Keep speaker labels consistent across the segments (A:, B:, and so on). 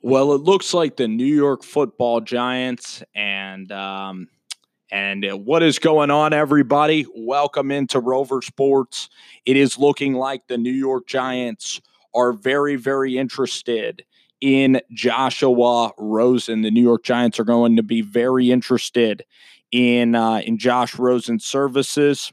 A: Well, it looks like the New York Football Giants and um, and uh, what is going on, everybody? Welcome into Rover Sports. It is looking like the New York Giants are very, very interested in Joshua Rosen. The New York Giants are going to be very interested in uh, in Josh Rosen's services.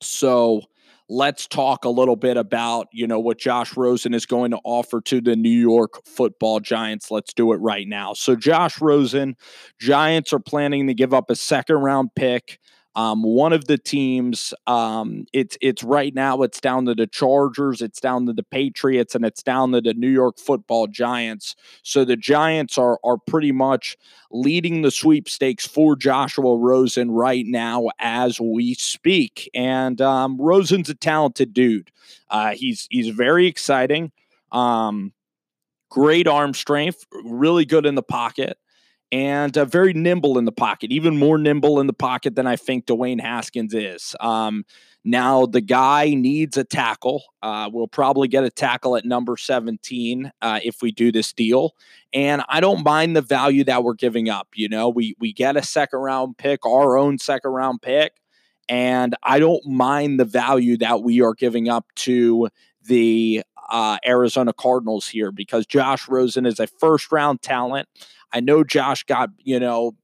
A: So let's talk a little bit about you know what Josh Rosen is going to offer to the New York Football Giants. Let's do it right now. So Josh Rosen, Giants are planning to give up a second round pick um, one of the teams, um, it's it's right now. It's down to the Chargers, it's down to the Patriots, and it's down to the New York Football Giants. So the Giants are are pretty much leading the sweepstakes for Joshua Rosen right now as we speak. And um, Rosen's a talented dude. Uh, he's he's very exciting. Um, great arm strength, really good in the pocket and uh, very nimble in the pocket, even more nimble in the pocket than I think Dwayne Haskins is. Um, now, the guy needs a tackle. Uh, we'll probably get a tackle at number 17 uh, if we do this deal. And I don't mind the value that we're giving up. You know, we, we get a second round pick, our own second round pick. And I don't mind the value that we are giving up to the uh, Arizona Cardinals here because Josh Rosen is a first round talent. I know Josh got, you know,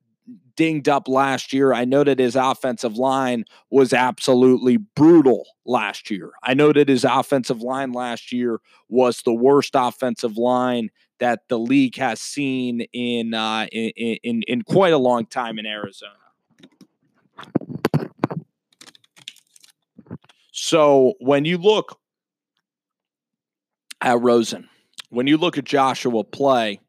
A: dinged up last year. I know that his offensive line was absolutely brutal last year. I know that his offensive line last year was the worst offensive line that the league has seen in uh, in, in in quite a long time in Arizona. So when you look at Rosen, when you look at Joshua play,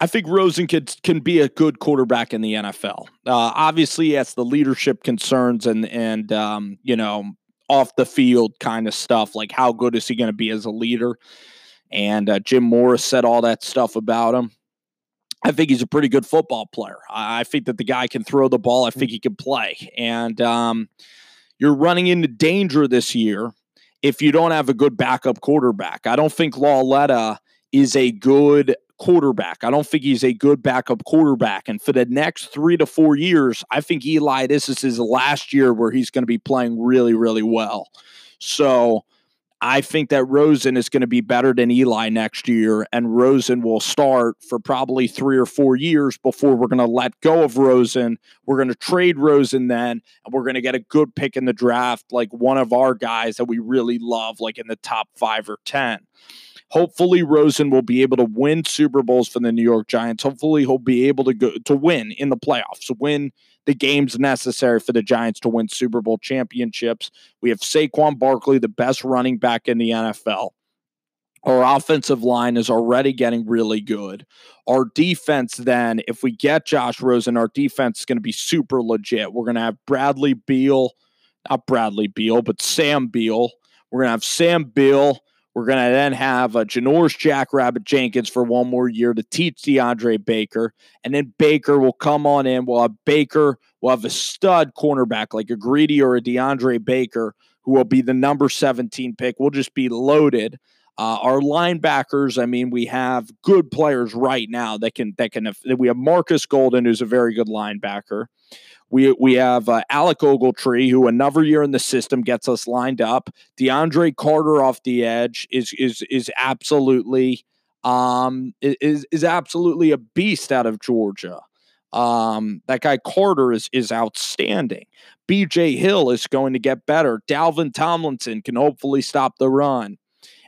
A: I think Rosen could can be a good quarterback in the NFL. Uh, obviously, has the leadership concerns and and um, you know off the field kind of stuff. Like how good is he going to be as a leader? And uh, Jim Mora said all that stuff about him. I think he's a pretty good football player. I, I think that the guy can throw the ball. I think he can play. And um, you're running into danger this year if you don't have a good backup quarterback. I don't think Lauletta is a good quarterback. I don't think he's a good backup quarterback. And for the next three to four years, I think Eli, this is his last year where he's going to be playing really, really well. So I think that Rosen is going to be better than Eli next year, and Rosen will start for probably three or four years before we're going to let go of Rosen. We're going to trade Rosen then, and we're going to get a good pick in the draft, like one of our guys that we really love, like in the top five or 10. Hopefully, Rosen will be able to win Super Bowls for the New York Giants. Hopefully, he'll be able to go to win in the playoffs, win the games necessary for the Giants to win Super Bowl championships. We have Saquon Barkley, the best running back in the NFL. Our offensive line is already getting really good. Our defense, then, if we get Josh Rosen, our defense is going to be super legit. We're going to have Bradley Beal, not Bradley Beal, but Sam Beal. We're going to have Sam Beal we're going to then have a Janoris Jackrabbit Jenkins for one more year to teach DeAndre Baker. And then Baker will come on in. We'll have Baker, we'll have a stud cornerback like a Greedy or a DeAndre Baker, who will be the number 17 pick. We'll just be loaded. Uh, our linebackers, I mean, we have good players right now that can that can. We have Marcus Golden, who's a very good linebacker. We we have uh, Alec Ogletree, who another year in the system gets us lined up. DeAndre Carter off the edge is is is absolutely um is is absolutely a beast out of Georgia. Um, that guy Carter is is outstanding. BJ Hill is going to get better. Dalvin Tomlinson can hopefully stop the run.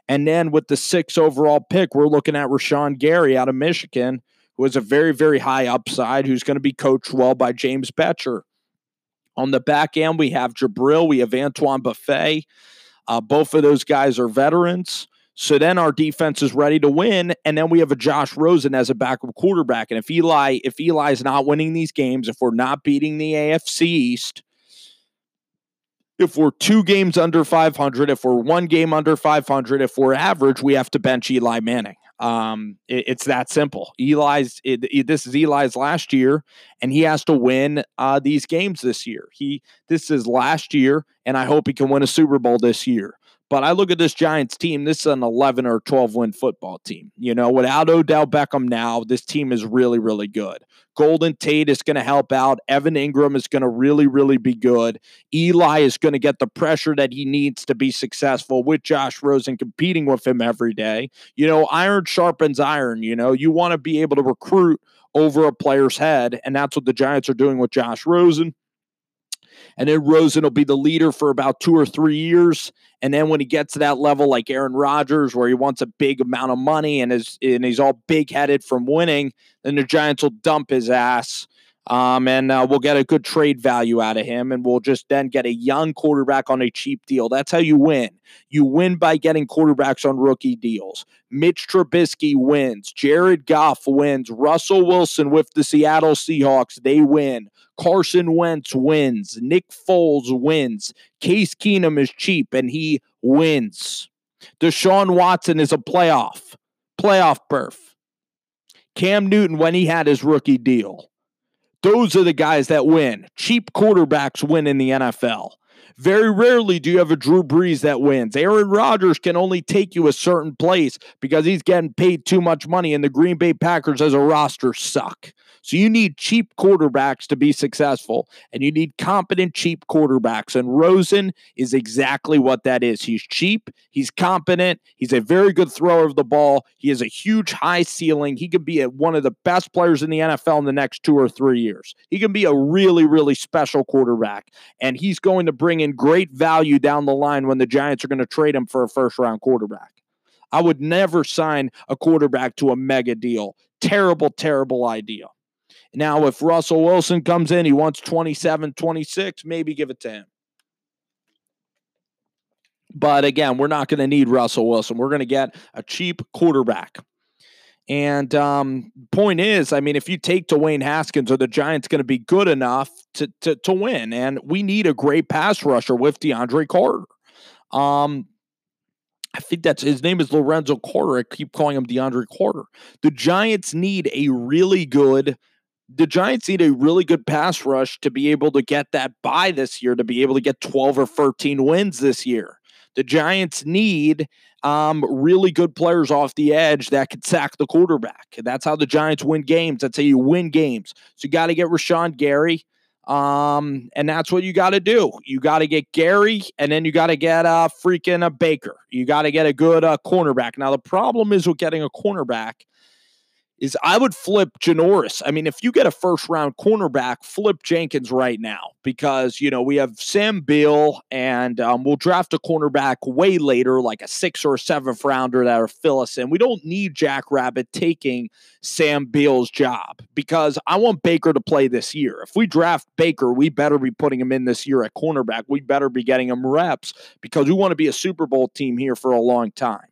A: And then with the six overall pick, we're looking at Rashan Gary out of Michigan, who has a very, very high upside, who's going to be coached well by James Bettcher. On the back end, we have Jabrill, we have Antoine Bethea. Uh, both of those guys are veterans. So then our defense is ready to win, and then we have a Josh Rosen as a backup quarterback. And if Eli, if Eli's not winning these games, if we're not beating the AFC East, if we're two games under 500, if we're one game under 500, if we're average, we have to bench Eli Manning. Um, it, it's that simple. Eli's it, it, this is Eli's last year, and he has to win uh, these games this year. He this is last year, and I hope he can win a Super Bowl this year. But I look at this Giants team, this is an 11 or 12 win football team. You know, without Odell Beckham now, this team is really, really good. Golden Tate is going to help out. Evan Engram is going to really, really be good. Eli is going to get the pressure that he needs to be successful with Josh Rosen competing with him every day. You know, iron sharpens iron. You know, you want to be able to recruit over a player's head, and that's what the Giants are doing with Josh Rosen. And then Rosen will be the leader for about two or three years. And then when he gets to that level, like Aaron Rodgers, where he wants a big amount of money and is and he's all big headed from winning, then the Giants will dump his ass. Um, and uh, we'll get a good trade value out of him, and we'll just then get a young quarterback on a cheap deal. That's how you win. You win by getting quarterbacks on rookie deals. Mitch Trubisky wins. Jared Goff wins. Russell Wilson with the Seattle Seahawks, they win. Carson Wentz wins. Nick Foles wins. Case Keenum is cheap and he wins. Deshaun Watson is a playoff, playoff berth. Cam Newton, when he had his rookie deal, those are the guys that win. Cheap quarterbacks win in the NFL. Very rarely do you have a Drew Brees that wins. Aaron Rodgers can only take you a certain place because he's getting paid too much money, and the Green Bay Packers as a roster suck. So you need cheap quarterbacks to be successful, and you need competent, cheap quarterbacks. And Rosen is exactly what that is. He's cheap, he's competent, he's a very good thrower of the ball, he has a huge high ceiling. He could be a, one of the best players in the NFL in the next two or three years. He can be a really, really special quarterback, and he's going to bring in great value down the line when the Giants are going to trade him for a first round quarterback. I would never sign a quarterback to a mega deal. Terrible, terrible idea. Now, if Russell Wilson comes in, he wants 27, 26, maybe give it to him. But again, we're not going to need Russell Wilson. We're going to get a cheap quarterback. And um, point is, I mean, if you take Dwayne Haskins, are the Giants going to be good enough to, to to win? And we need a great pass rusher with DeAndre Carter. Um, I think that's his name is Lorenzo Carter. I keep calling him DeAndre Carter. The Giants need a really good the Giants need a really good pass rush to be able to get that bye this year, to be able to get 12 or 13 wins this year. The Giants need um, really good players off the edge that can sack the quarterback. That's how the Giants win games. That's how you win games. So you got to get Rashan Gary. Um, and that's what you got to do. You got to get Gary, and then you got to get a uh, freaking a Baker. You got to get a good uh, cornerback. Now the problem is with getting a cornerback is I would flip Janoris. I mean, if you get a first round cornerback, flip Jenkins right now because, you know, we have Sam Beal and um, we'll draft a cornerback way later, like a six or a seventh rounder that will fill us in. We don't need Jack Rabbit taking Sam Beal's job because I want Baker to play this year. If we draft Baker, we better be putting him in this year at cornerback. We better be getting him reps because we want to be a Super Bowl team here for a long time.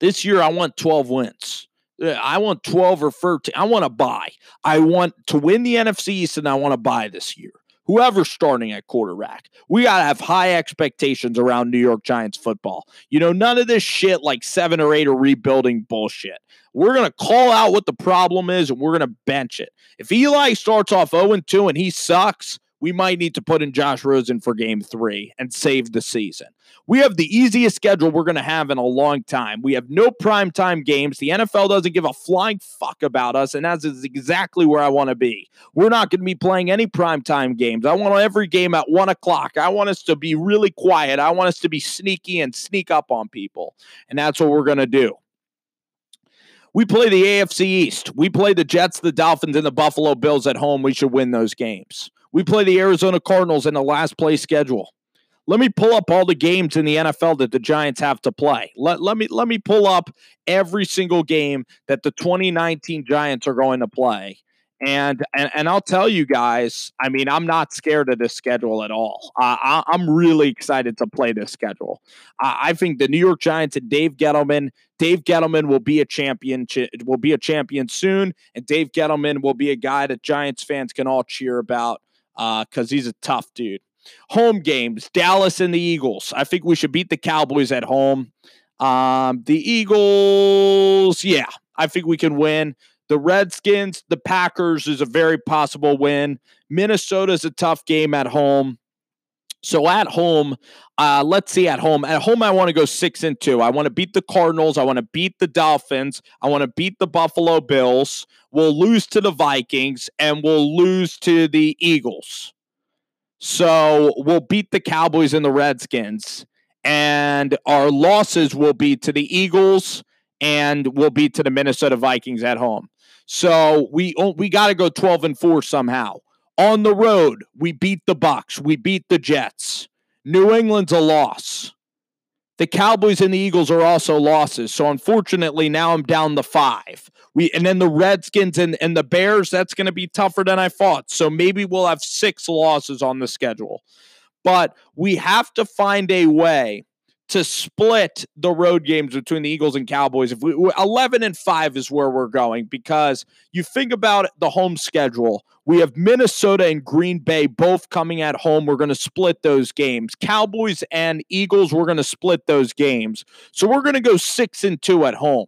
A: This year, I want 12 wins. Uh, I want 12 or 13. I want to buy. I want to win the NFC East and I want to buy this year. Whoever's starting at quarterback, we got to have high expectations around New York Giants football. You know, none of this shit like seven or eight or rebuilding bullshit. We're going to call out what the problem is and we're going to bench it. If Eli starts off 0 2 and he sucks, we might need to put in Josh Rosen for game three and save the season. We have the easiest schedule we're going to have in a long time. We have no primetime games. The NFL doesn't give a flying fuck about us, and that is exactly where I want to be. We're not going to be playing any primetime games. I want every game at one o'clock. I want us to be really quiet. I want us to be sneaky and sneak up on people, and that's what we're going to do. We play the AFC East. We play the Jets, the Dolphins, and the Buffalo Bills at home. We should win those games. We play the Arizona Cardinals in the last play schedule. Let me pull up all the games in the NFL that the Giants have to play. Let, let me let me pull up every single game that the 2019 Giants are going to play. And, and and I'll tell you guys, I mean, I'm not scared of this schedule at all. Uh, I, am really excited to play this schedule. Uh, I think the New York Giants and Dave Gettleman, Dave Gettleman will be a champion. Will be a champion soon, and Dave Gettleman will be a guy that Giants fans can all cheer about because uh, he's a tough dude. Home games, Dallas and the Eagles. I think we should beat the Cowboys at home. Um, the Eagles, yeah, I think we can win. The Redskins, the Packers is a very possible win. Minnesota's a tough game at home. So at home, uh, let's see at home. At home, I want to go six and two. I want to beat the Cardinals. I want to beat the Dolphins. I want to beat the Buffalo Bills. We'll lose to the Vikings and we'll lose to the Eagles. So we'll beat the Cowboys and the Redskins. And our losses will be to the Eagles and we'll be to the Minnesota Vikings at home. So we oh, we got to go 12 and 4 somehow. On the road, we beat the Bucs, we beat the Jets. New England's a loss. The Cowboys and the Eagles are also losses. So unfortunately, now I'm down the 5. We and then the Redskins and, and the Bears, that's going to be tougher than I thought. So maybe we'll have 6 losses on the schedule. But we have to find a way to split the road games between the Eagles and Cowboys. If we 11 and 5 is where we're going because you think about the home schedule. We have Minnesota and Green Bay both coming at home. We're going to split those games. Cowboys and Eagles, we're going to split those games. So we're going to go 6 and 2 at home.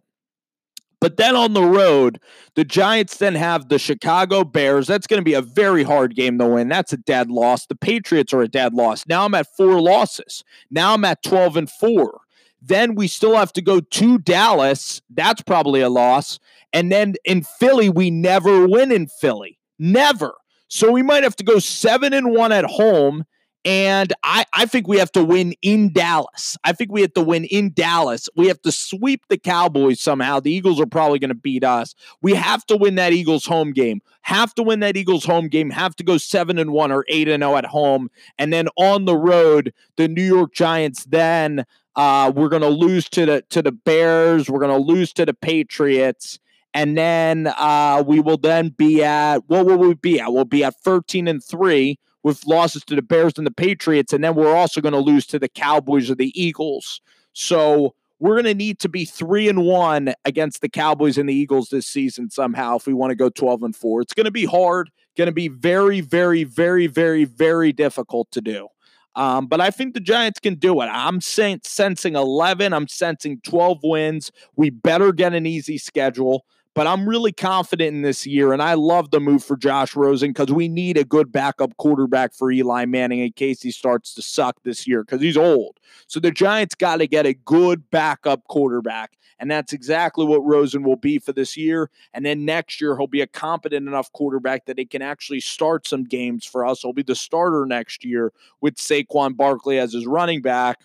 A: But then on the road, the Giants then have the Chicago Bears. That's going to be a very hard game to win. That's a dead loss. The Patriots are a dead loss. Now I'm at four losses. Now I'm at 12 and four. Then we still have to go to Dallas. That's probably a loss. And then in Philly, we never win in Philly. Never. So we might have to go seven and one at home and I, I think we have to win in Dallas. I think we have to win in Dallas. We have to sweep the Cowboys somehow. The Eagles are probably going to beat us. We have to win that Eagles home game. Have to win that Eagles home game. Have to go 7 and 1 or 8 and 0 at home. And then on the road, the New York Giants then uh, we're going to lose to the to the Bears, we're going to lose to the Patriots and then uh, we will then be at what will we be at? We'll be at 13 and 3 with losses to the Bears and the Patriots, and then we're also going to lose to the Cowboys or the Eagles. So we're going to need to be three and one against the Cowboys and the Eagles this season somehow if we want to go 12 and four. It's going to be hard, going to be very, very, very, very, very difficult to do. Um, but I think the Giants can do it. I'm sensing 11. I'm sensing 12 wins. We better get an easy schedule but I'm really confident in this year. And I love the move for Josh Rosen because we need a good backup quarterback for Eli Manning in case he starts to suck this year because he's old. So the Giants got to get a good backup quarterback. And that's exactly what Rosen will be for this year. And then next year, he'll be a competent enough quarterback that he can actually start some games for us. He'll be the starter next year with Saquon Barkley as his running back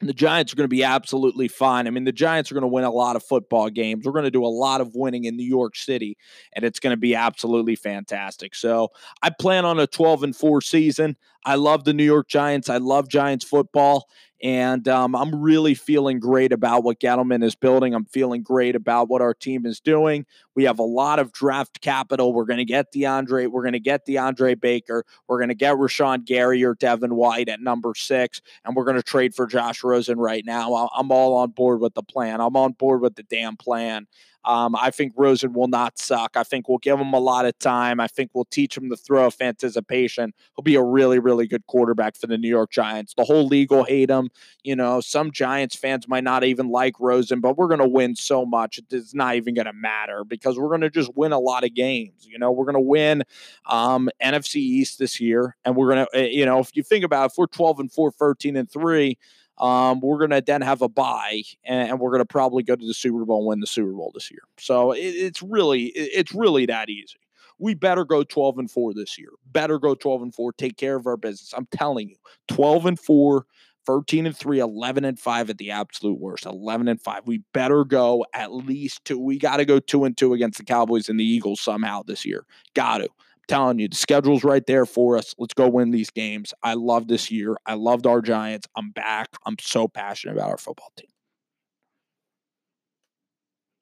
A: the Giants are going to be absolutely fine. I mean, the Giants are going to win a lot of football games. We're going to do a lot of winning in New York City, and it's going to be absolutely fantastic. So I plan on a 12 and 4 season. I love the New York Giants. I love Giants football. And um, I'm really feeling great about what Gettleman is building. I'm feeling great about what our team is doing. We have a lot of draft capital. We're going to get DeAndre. We're going to get DeAndre Baker. We're going to get Rashan Gary or Devin White at number six. And we're going to trade for Josh Rosen right now. I'm all on board with the plan. I'm on board with the damn plan. Um, I think Rosen will not suck. I think we'll give him a lot of time. I think we'll teach him the throw of anticipation. He'll be a really, really good quarterback for the New York Giants. The whole league will hate him. You know, some Giants fans might not even like Rosen, but we're going to win so much. It's not even going to matter because we're going to just win a lot of games. You know, we're going to win um, NFC East this year. And we're going to, eh, you know, if you think about it, if we're 12 and 4, 13 and 3, um, we're going to then have a bye, and, and we're going to probably go to the Super Bowl and win the Super Bowl this year. So it, it's really it's really that easy. We better go 12 and 4 this year. Better go 12 and 4. Take care of our business. I'm telling you, 12 and 4, 13 and 3, 11 and 5 at the absolute worst. 11 and 5. We better go at least two. We got to go 2 and 2 against the Cowboys and the Eagles somehow this year. Got to telling you, the schedule's right there for us. Let's go win these games. I love this year. I loved our Giants. I'm back. I'm so passionate about our football team.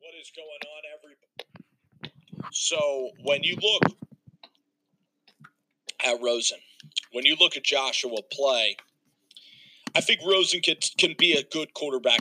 B: What is going on, everybody? So when you look at Rosen, when you look at Joshua play, I think Rosen can, can be a good quarterback